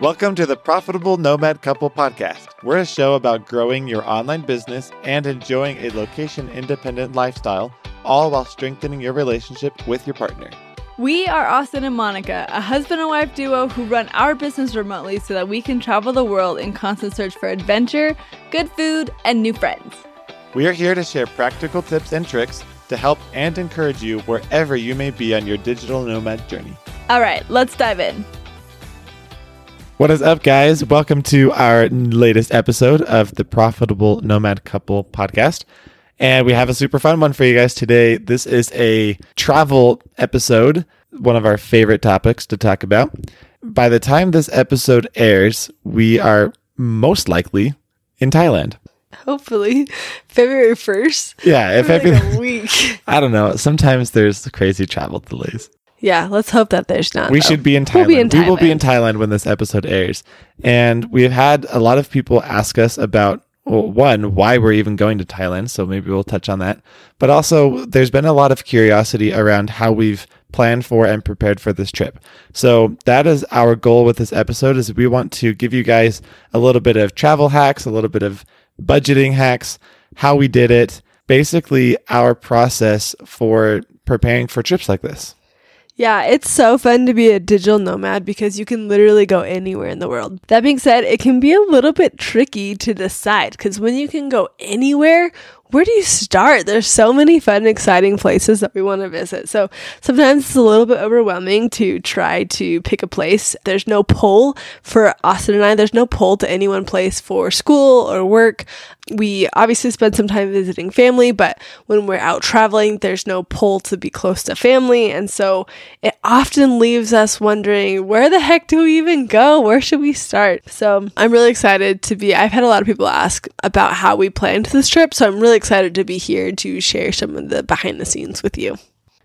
Welcome to the Profitable Nomad Couple podcast. We're a show about growing your online business and enjoying a location independent lifestyle, all while strengthening your relationship with your partner. We are Austin and Monica, a husband and wife duo who run our business remotely so that we can travel the world in constant search for adventure, good food, and new friends. We are here to share practical tips and tricks to help and encourage you wherever you may be on your digital nomad journey. All right, let's dive in. What is up, guys? Welcome to our latest episode of the Profitable Nomad Couple podcast. And we have a super fun one for you guys today. This is a travel episode, one of our favorite topics to talk about. By the time this episode airs, we are most likely in Thailand. Hopefully, February first. Yeah, if like a week. I don't know. Sometimes there's crazy travel delays. Yeah, let's hope that there's not. We though. should be in Thailand. We'll be in We will be in Thailand. Thailand when this episode airs. And we've had a lot of people ask us about well, one, why we're even going to Thailand. So maybe we'll touch on that. But also, there's been a lot of curiosity around how we've planned for and prepared for this trip. So that is our goal with this episode is we want to give you guys a little bit of travel hacks, a little bit of budgeting hacks, how we did it, basically our process for preparing for trips like this. Yeah, it's so fun to be a digital nomad because you can literally go anywhere in the world. That being said, it can be a little bit tricky to decide because when you can go anywhere, where do you start? There's so many fun, exciting places that we want to visit. So sometimes it's a little bit overwhelming to try to pick a place. There's no pull for Austin and I. There's no pull to any one place for school or work. We obviously spend some time visiting family, but when we're out traveling, there's no pull to be close to family. And so it often leaves us wondering, where the heck do we even go? Where should we start? So I'm really excited to be, I've had a lot of people ask about how we planned this trip. So I'm really excited to be here to share some of the behind the scenes with you.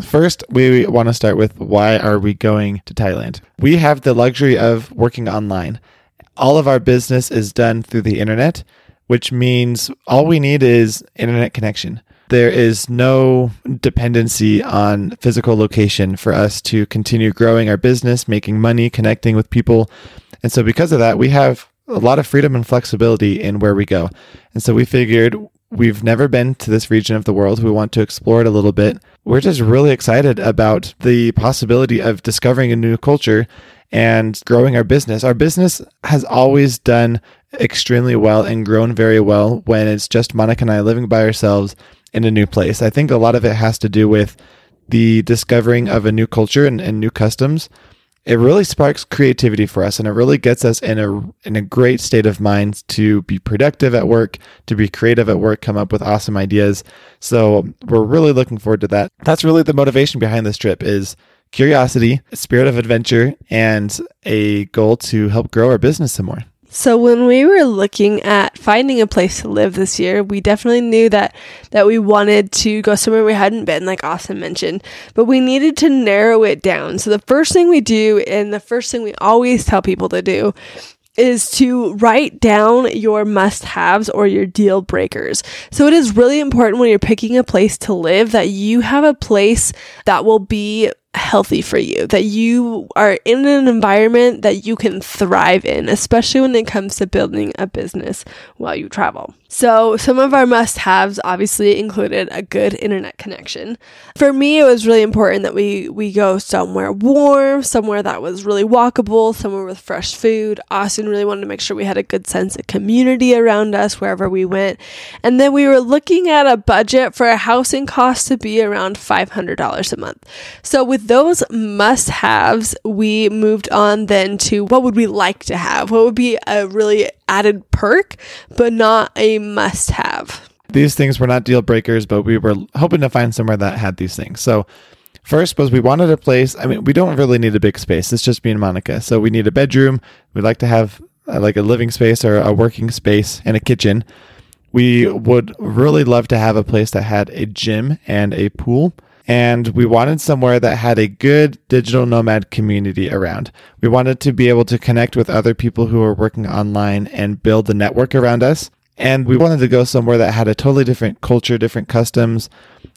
First, we want to start with why are we going to Thailand? We have the luxury of working online. All of our business is done through the internet, which means all we need is internet connection. There is no dependency on physical location for us to continue growing our business, making money, connecting with people. And so because of that, we have a lot of freedom and flexibility in where we go. And so we figured we've never been to this region of the world. We want to explore it a little bit. We're just really excited about the possibility of discovering a new culture and growing our business. Our business has always done extremely well and grown very well when it's just Monica and I living by ourselves in a new place. I think a lot of it has to do with the discovering of a new culture and, and new customs it really sparks creativity for us and it really gets us in a in a great state of mind to be productive at work, to be creative at work, come up with awesome ideas. So we're really looking forward to that. That's really the motivation behind this trip is curiosity, spirit of adventure, and a goal to help grow our business some more. So when we were looking at finding a place to live this year, we definitely knew that that we wanted to go somewhere we hadn't been, like Austin mentioned, but we needed to narrow it down. So the first thing we do, and the first thing we always tell people to do, is to write down your must haves or your deal breakers. So it is really important when you're picking a place to live that you have a place that will be healthy for you, that you are in an environment that you can thrive in, especially when it comes to building a business while you travel. So, some of our must haves obviously included a good internet connection. For me, it was really important that we, we go somewhere warm, somewhere that was really walkable, somewhere with fresh food. Austin really wanted to make sure we had a good sense of community around us wherever we went. And then we were looking at a budget for a housing cost to be around $500 a month. So, with those must haves, we moved on then to what would we like to have? What would be a really added perk, but not a must have? These things were not deal breakers, but we were hoping to find somewhere that had these things. So First was we wanted a place. I mean, we don't really need a big space. It's just me and Monica. So we need a bedroom. We'd like to have uh, like a living space or a working space and a kitchen. We would really love to have a place that had a gym and a pool. And we wanted somewhere that had a good digital nomad community around. We wanted to be able to connect with other people who are working online and build the network around us. And we wanted to go somewhere that had a totally different culture, different customs.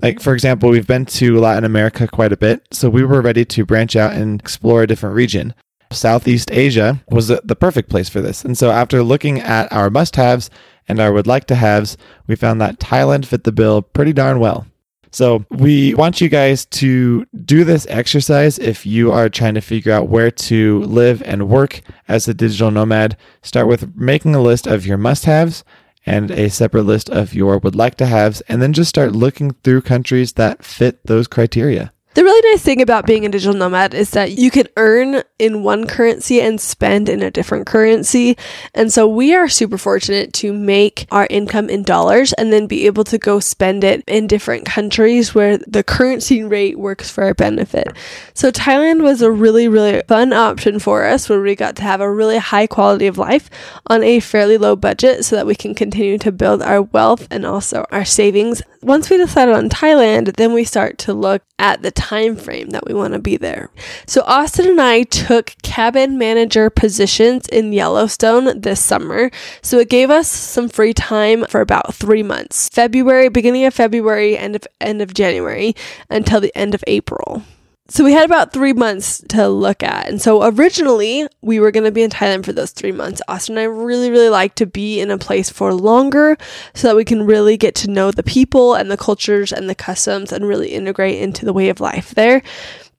Like, for example, we've been to Latin America quite a bit. So we were ready to branch out and explore a different region. Southeast Asia was the perfect place for this. And so after looking at our must haves and our would like to haves, we found that Thailand fit the bill pretty darn well. So we want you guys to do this exercise if you are trying to figure out where to live and work as a digital nomad. Start with making a list of your must haves and a separate list of your would like to haves, and then just start looking through countries that fit those criteria. The really nice thing about being a digital nomad is that you can earn in one currency and spend in a different currency. And so we are super fortunate to make our income in dollars and then be able to go spend it in different countries where the currency rate works for our benefit. So Thailand was a really, really fun option for us where we got to have a really high quality of life on a fairly low budget so that we can continue to build our wealth and also our savings. Once we decided on Thailand, then we start to look at the time frame that we want to be there. So Austin and I took cabin manager positions in Yellowstone this summer. So it gave us some free time for about 3 months. February, beginning of February, end of end of January until the end of April. So we had about three months to look at. And so originally we were going to be in Thailand for those three months. Austin and I really, really like to be in a place for longer so that we can really get to know the people and the cultures and the customs and really integrate into the way of life there.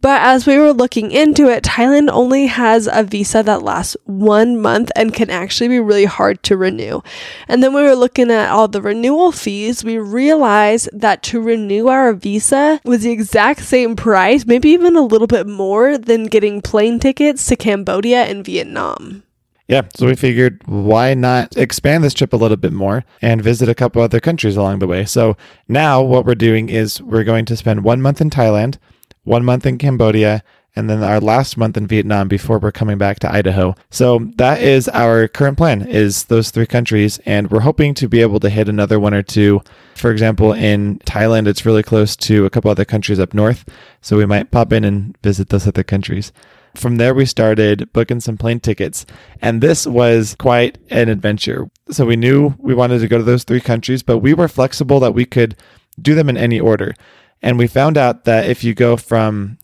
But as we were looking into it, Thailand only has a visa that lasts one month and can actually be really hard to renew. And then we were looking at all the renewal fees, we realized that to renew our visa was the exact same price, maybe even a little bit more than getting plane tickets to Cambodia and Vietnam. Yeah, so we figured why not expand this trip a little bit more and visit a couple other countries along the way. So now what we're doing is we're going to spend one month in Thailand one month in Cambodia, and then our last month in Vietnam before we're coming back to Idaho. So that is our current plan is those three countries and we're hoping to be able to hit another one or two. For example, in Thailand it's really close to a couple other countries up north, so we might pop in and visit those other countries. From there we started booking some plane tickets and this was quite an adventure. So we knew we wanted to go to those three countries, but we were flexible that we could do them in any order. And we found out that if you go from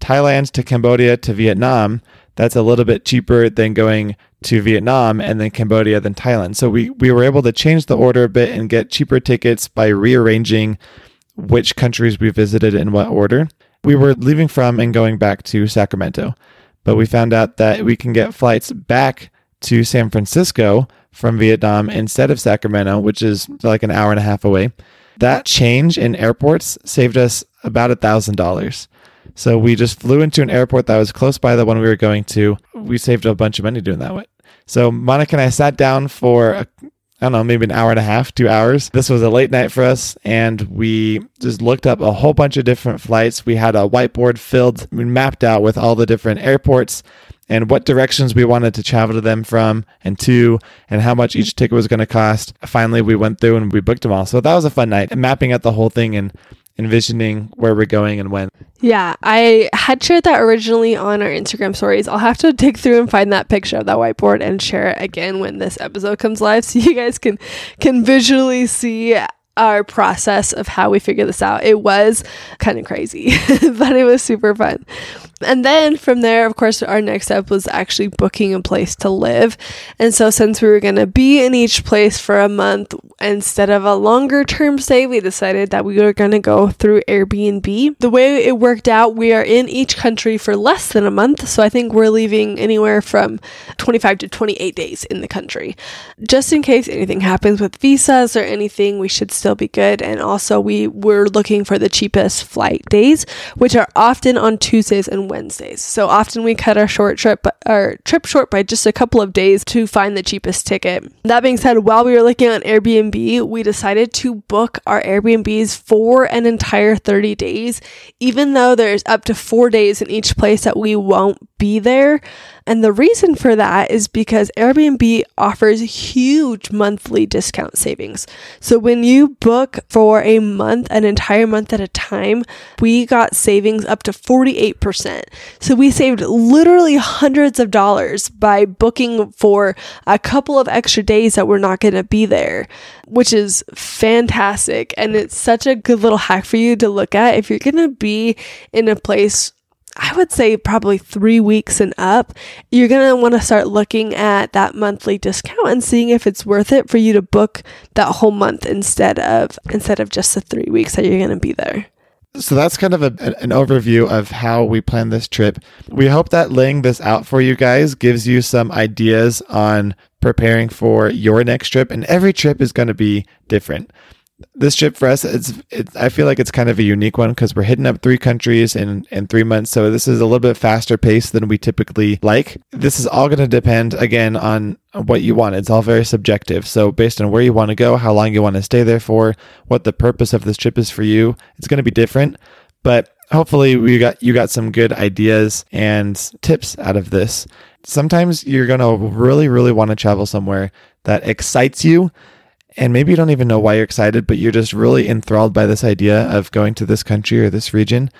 Thailand to Cambodia to Vietnam, that's a little bit cheaper than going to Vietnam and then Cambodia than Thailand. So we, we were able to change the order a bit and get cheaper tickets by rearranging which countries we visited in what order. We were leaving from and going back to Sacramento, but we found out that we can get flights back to San Francisco from Vietnam instead of Sacramento, which is like an hour and a half away. That change in airports saved us about a thousand dollars. So we just flew into an airport that was close by the one we were going to. We saved a bunch of money doing that. Way. So Monica and I sat down for a, I don't know, maybe an hour and a half, two hours. This was a late night for us, and we just looked up a whole bunch of different flights. We had a whiteboard filled, mapped out with all the different airports and what directions we wanted to travel to them from and to, and how much each ticket was going to cost. Finally, we went through and we booked them all. So that was a fun night, mapping out the whole thing and envisioning where we're going and when. Yeah, I had shared that originally on our Instagram stories. I'll have to dig through and find that picture of that whiteboard and share it again when this episode comes live so you guys can can visually see our process of how we figured this out. It was kind of crazy, but it was super fun. And then from there, of course, our next step was actually booking a place to live. And so, since we were going to be in each place for a month, instead of a longer term stay, we decided that we were going to go through Airbnb. The way it worked out, we are in each country for less than a month. So, I think we're leaving anywhere from 25 to 28 days in the country. Just in case anything happens with visas or anything, we should still be good. And also, we were looking for the cheapest flight days, which are often on Tuesdays and Wednesdays. So often we cut our short trip, our trip short by just a couple of days to find the cheapest ticket. That being said, while we were looking on Airbnb, we decided to book our Airbnbs for an entire 30 days, even though there's up to four days in each place that we won't be there. And the reason for that is because Airbnb offers huge monthly discount savings. So when you book for a month, an entire month at a time, we got savings up to 48%. So we saved literally hundreds of dollars by booking for a couple of extra days that we're not going to be there, which is fantastic. And it's such a good little hack for you to look at if you're going to be in a place I would say probably three weeks and up, you're going to want to start looking at that monthly discount and seeing if it's worth it for you to book that whole month instead of instead of just the three weeks that you're going to be there. So that's kind of a, an overview of how we plan this trip. We hope that laying this out for you guys gives you some ideas on preparing for your next trip. And every trip is going to be different this trip for us, it's, it, I feel like it's kind of a unique one because we're hitting up three countries in, in three months. So this is a little bit faster pace than we typically like. This is all going to depend again on what you want. It's all very subjective. So based on where you want to go, how long you want to stay there for, what the purpose of this trip is for you, it's going to be different. But hopefully we got you got some good ideas and tips out of this. Sometimes you're going to really really want to travel somewhere that excites you and maybe you don't even know why you're excited, but you're just really enthralled by this idea of going to this country or this region.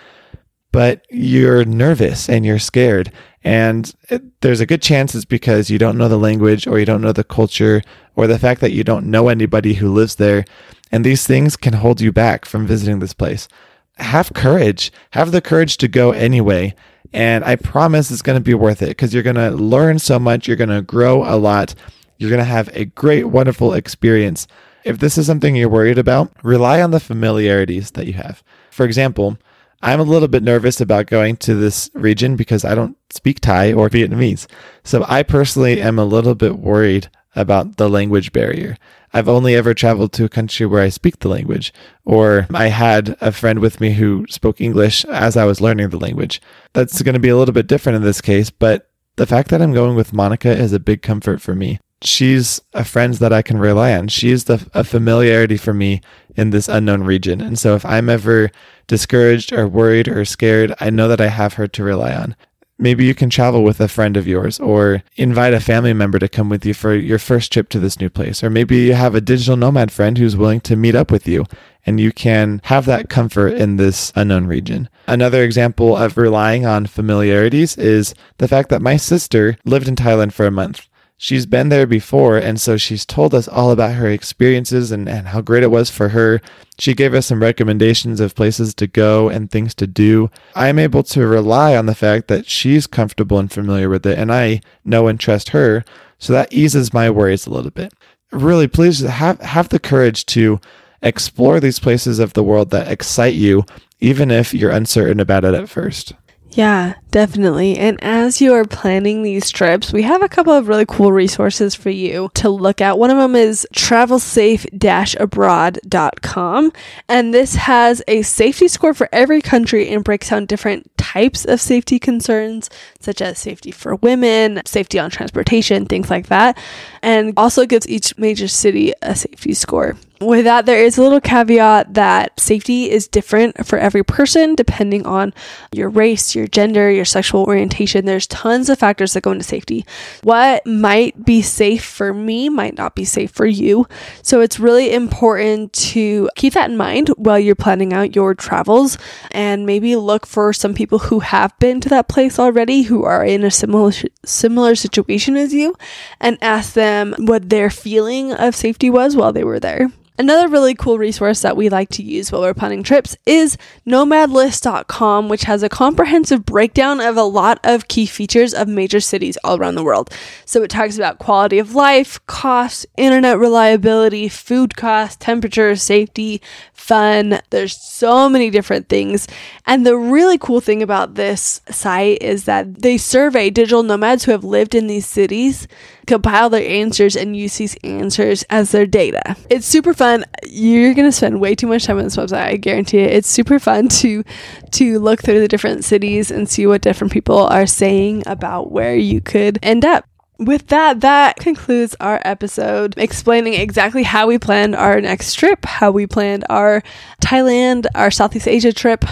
But you're nervous and you're scared. And it, there's a good chance it's because you don't know the language or you don't know the culture or the fact that you don't know anybody who lives there. And these things can hold you back from visiting this place. Have courage. Have the courage to go anyway. And I promise it's going to be worth it because you're going to learn so much. You're going to grow a lot you're going to have a great, wonderful experience. If this is something you're worried about, rely on the familiarities that you have. For example, I'm a little bit nervous about going to this region because I don't speak Thai or Vietnamese. So I personally am a little bit worried about the language barrier. I've only ever traveled to a country where I speak the language, or I had a friend with me who spoke English as I was learning the language. That's going to be a little bit different in this case, but the fact that I'm going with Monica is a big comfort for me she's a friend that I can rely on. She's the, a familiarity for me in this unknown region. And so if I'm ever discouraged or worried or scared, I know that I have her to rely on. Maybe you can travel with a friend of yours or invite a family member to come with you for your first trip to this new place. Or maybe you have a digital nomad friend who's willing to meet up with you and you can have that comfort in this unknown region. Another example of relying on familiarities is the fact that my sister lived in Thailand for a month she's been there before. And so she's told us all about her experiences and, and how great it was for her. She gave us some recommendations of places to go and things to do. I'm able to rely on the fact that she's comfortable and familiar with it, and I know and trust her. So that eases my worries a little bit. Really, please have, have the courage to explore these places of the world that excite you, even if you're uncertain about it at first. Yeah, definitely. And as you are planning these trips, we have a couple of really cool resources for you to look at. One of them is travelsafe-abroad.com, and this has a safety score for every country and breaks down different types of safety concerns, such as safety for women, safety on transportation, things like that, and also gives each major city a safety score. With that, there is a little caveat that safety is different for every person depending on your race, your gender, your sexual orientation. There's tons of factors that go into safety. What might be safe for me might not be safe for you. So it's really important to keep that in mind while you're planning out your travels and maybe look for some people who have been to that place already who are in a similar similar situation as you and ask them what their feeling of safety was while they were there. Another really cool resource that we like to use while we're planning trips is nomadlist.com, which has a comprehensive breakdown of a lot of key features of major cities all around the world. So it talks about quality of life, costs, internet reliability, food costs, temperature, safety, fun. There's so many different things. And the really cool thing about this site is that they survey digital nomads who have lived in these cities compile their answers and use these answers as their data. It's super fun. You're gonna spend way too much time on this website. I guarantee it. It's super fun to to look through the different cities and see what different people are saying about where you could end up. With that, that concludes our episode explaining exactly how we planned our next trip, how we planned our Thailand, our Southeast Asia trip.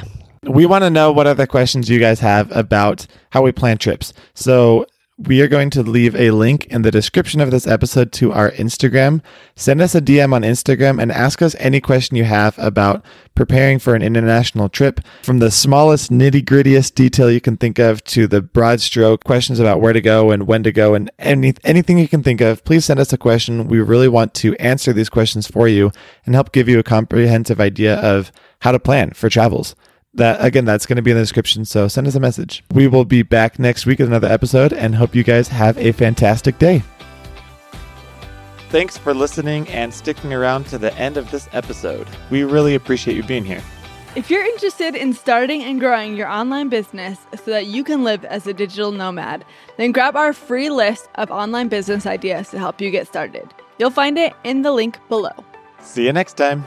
We want to know what other questions you guys have about how we plan trips. So we are going to leave a link in the description of this episode to our Instagram. Send us a DM on Instagram and ask us any question you have about preparing for an international trip, from the smallest nitty grittiest detail you can think of to the broad stroke questions about where to go and when to go and any, anything you can think of. Please send us a question. We really want to answer these questions for you and help give you a comprehensive idea of how to plan for travels. That uh-huh. again, that's going to be in the description. So send us a message. We will be back next week with another episode, and hope you guys have a fantastic day. Thanks for listening and sticking around to the end of this episode. We really appreciate you being here. If you're interested in starting and growing your online business so that you can live as a digital nomad, then grab our free list of online business ideas to help you get started. You'll find it in the link below. See you next time.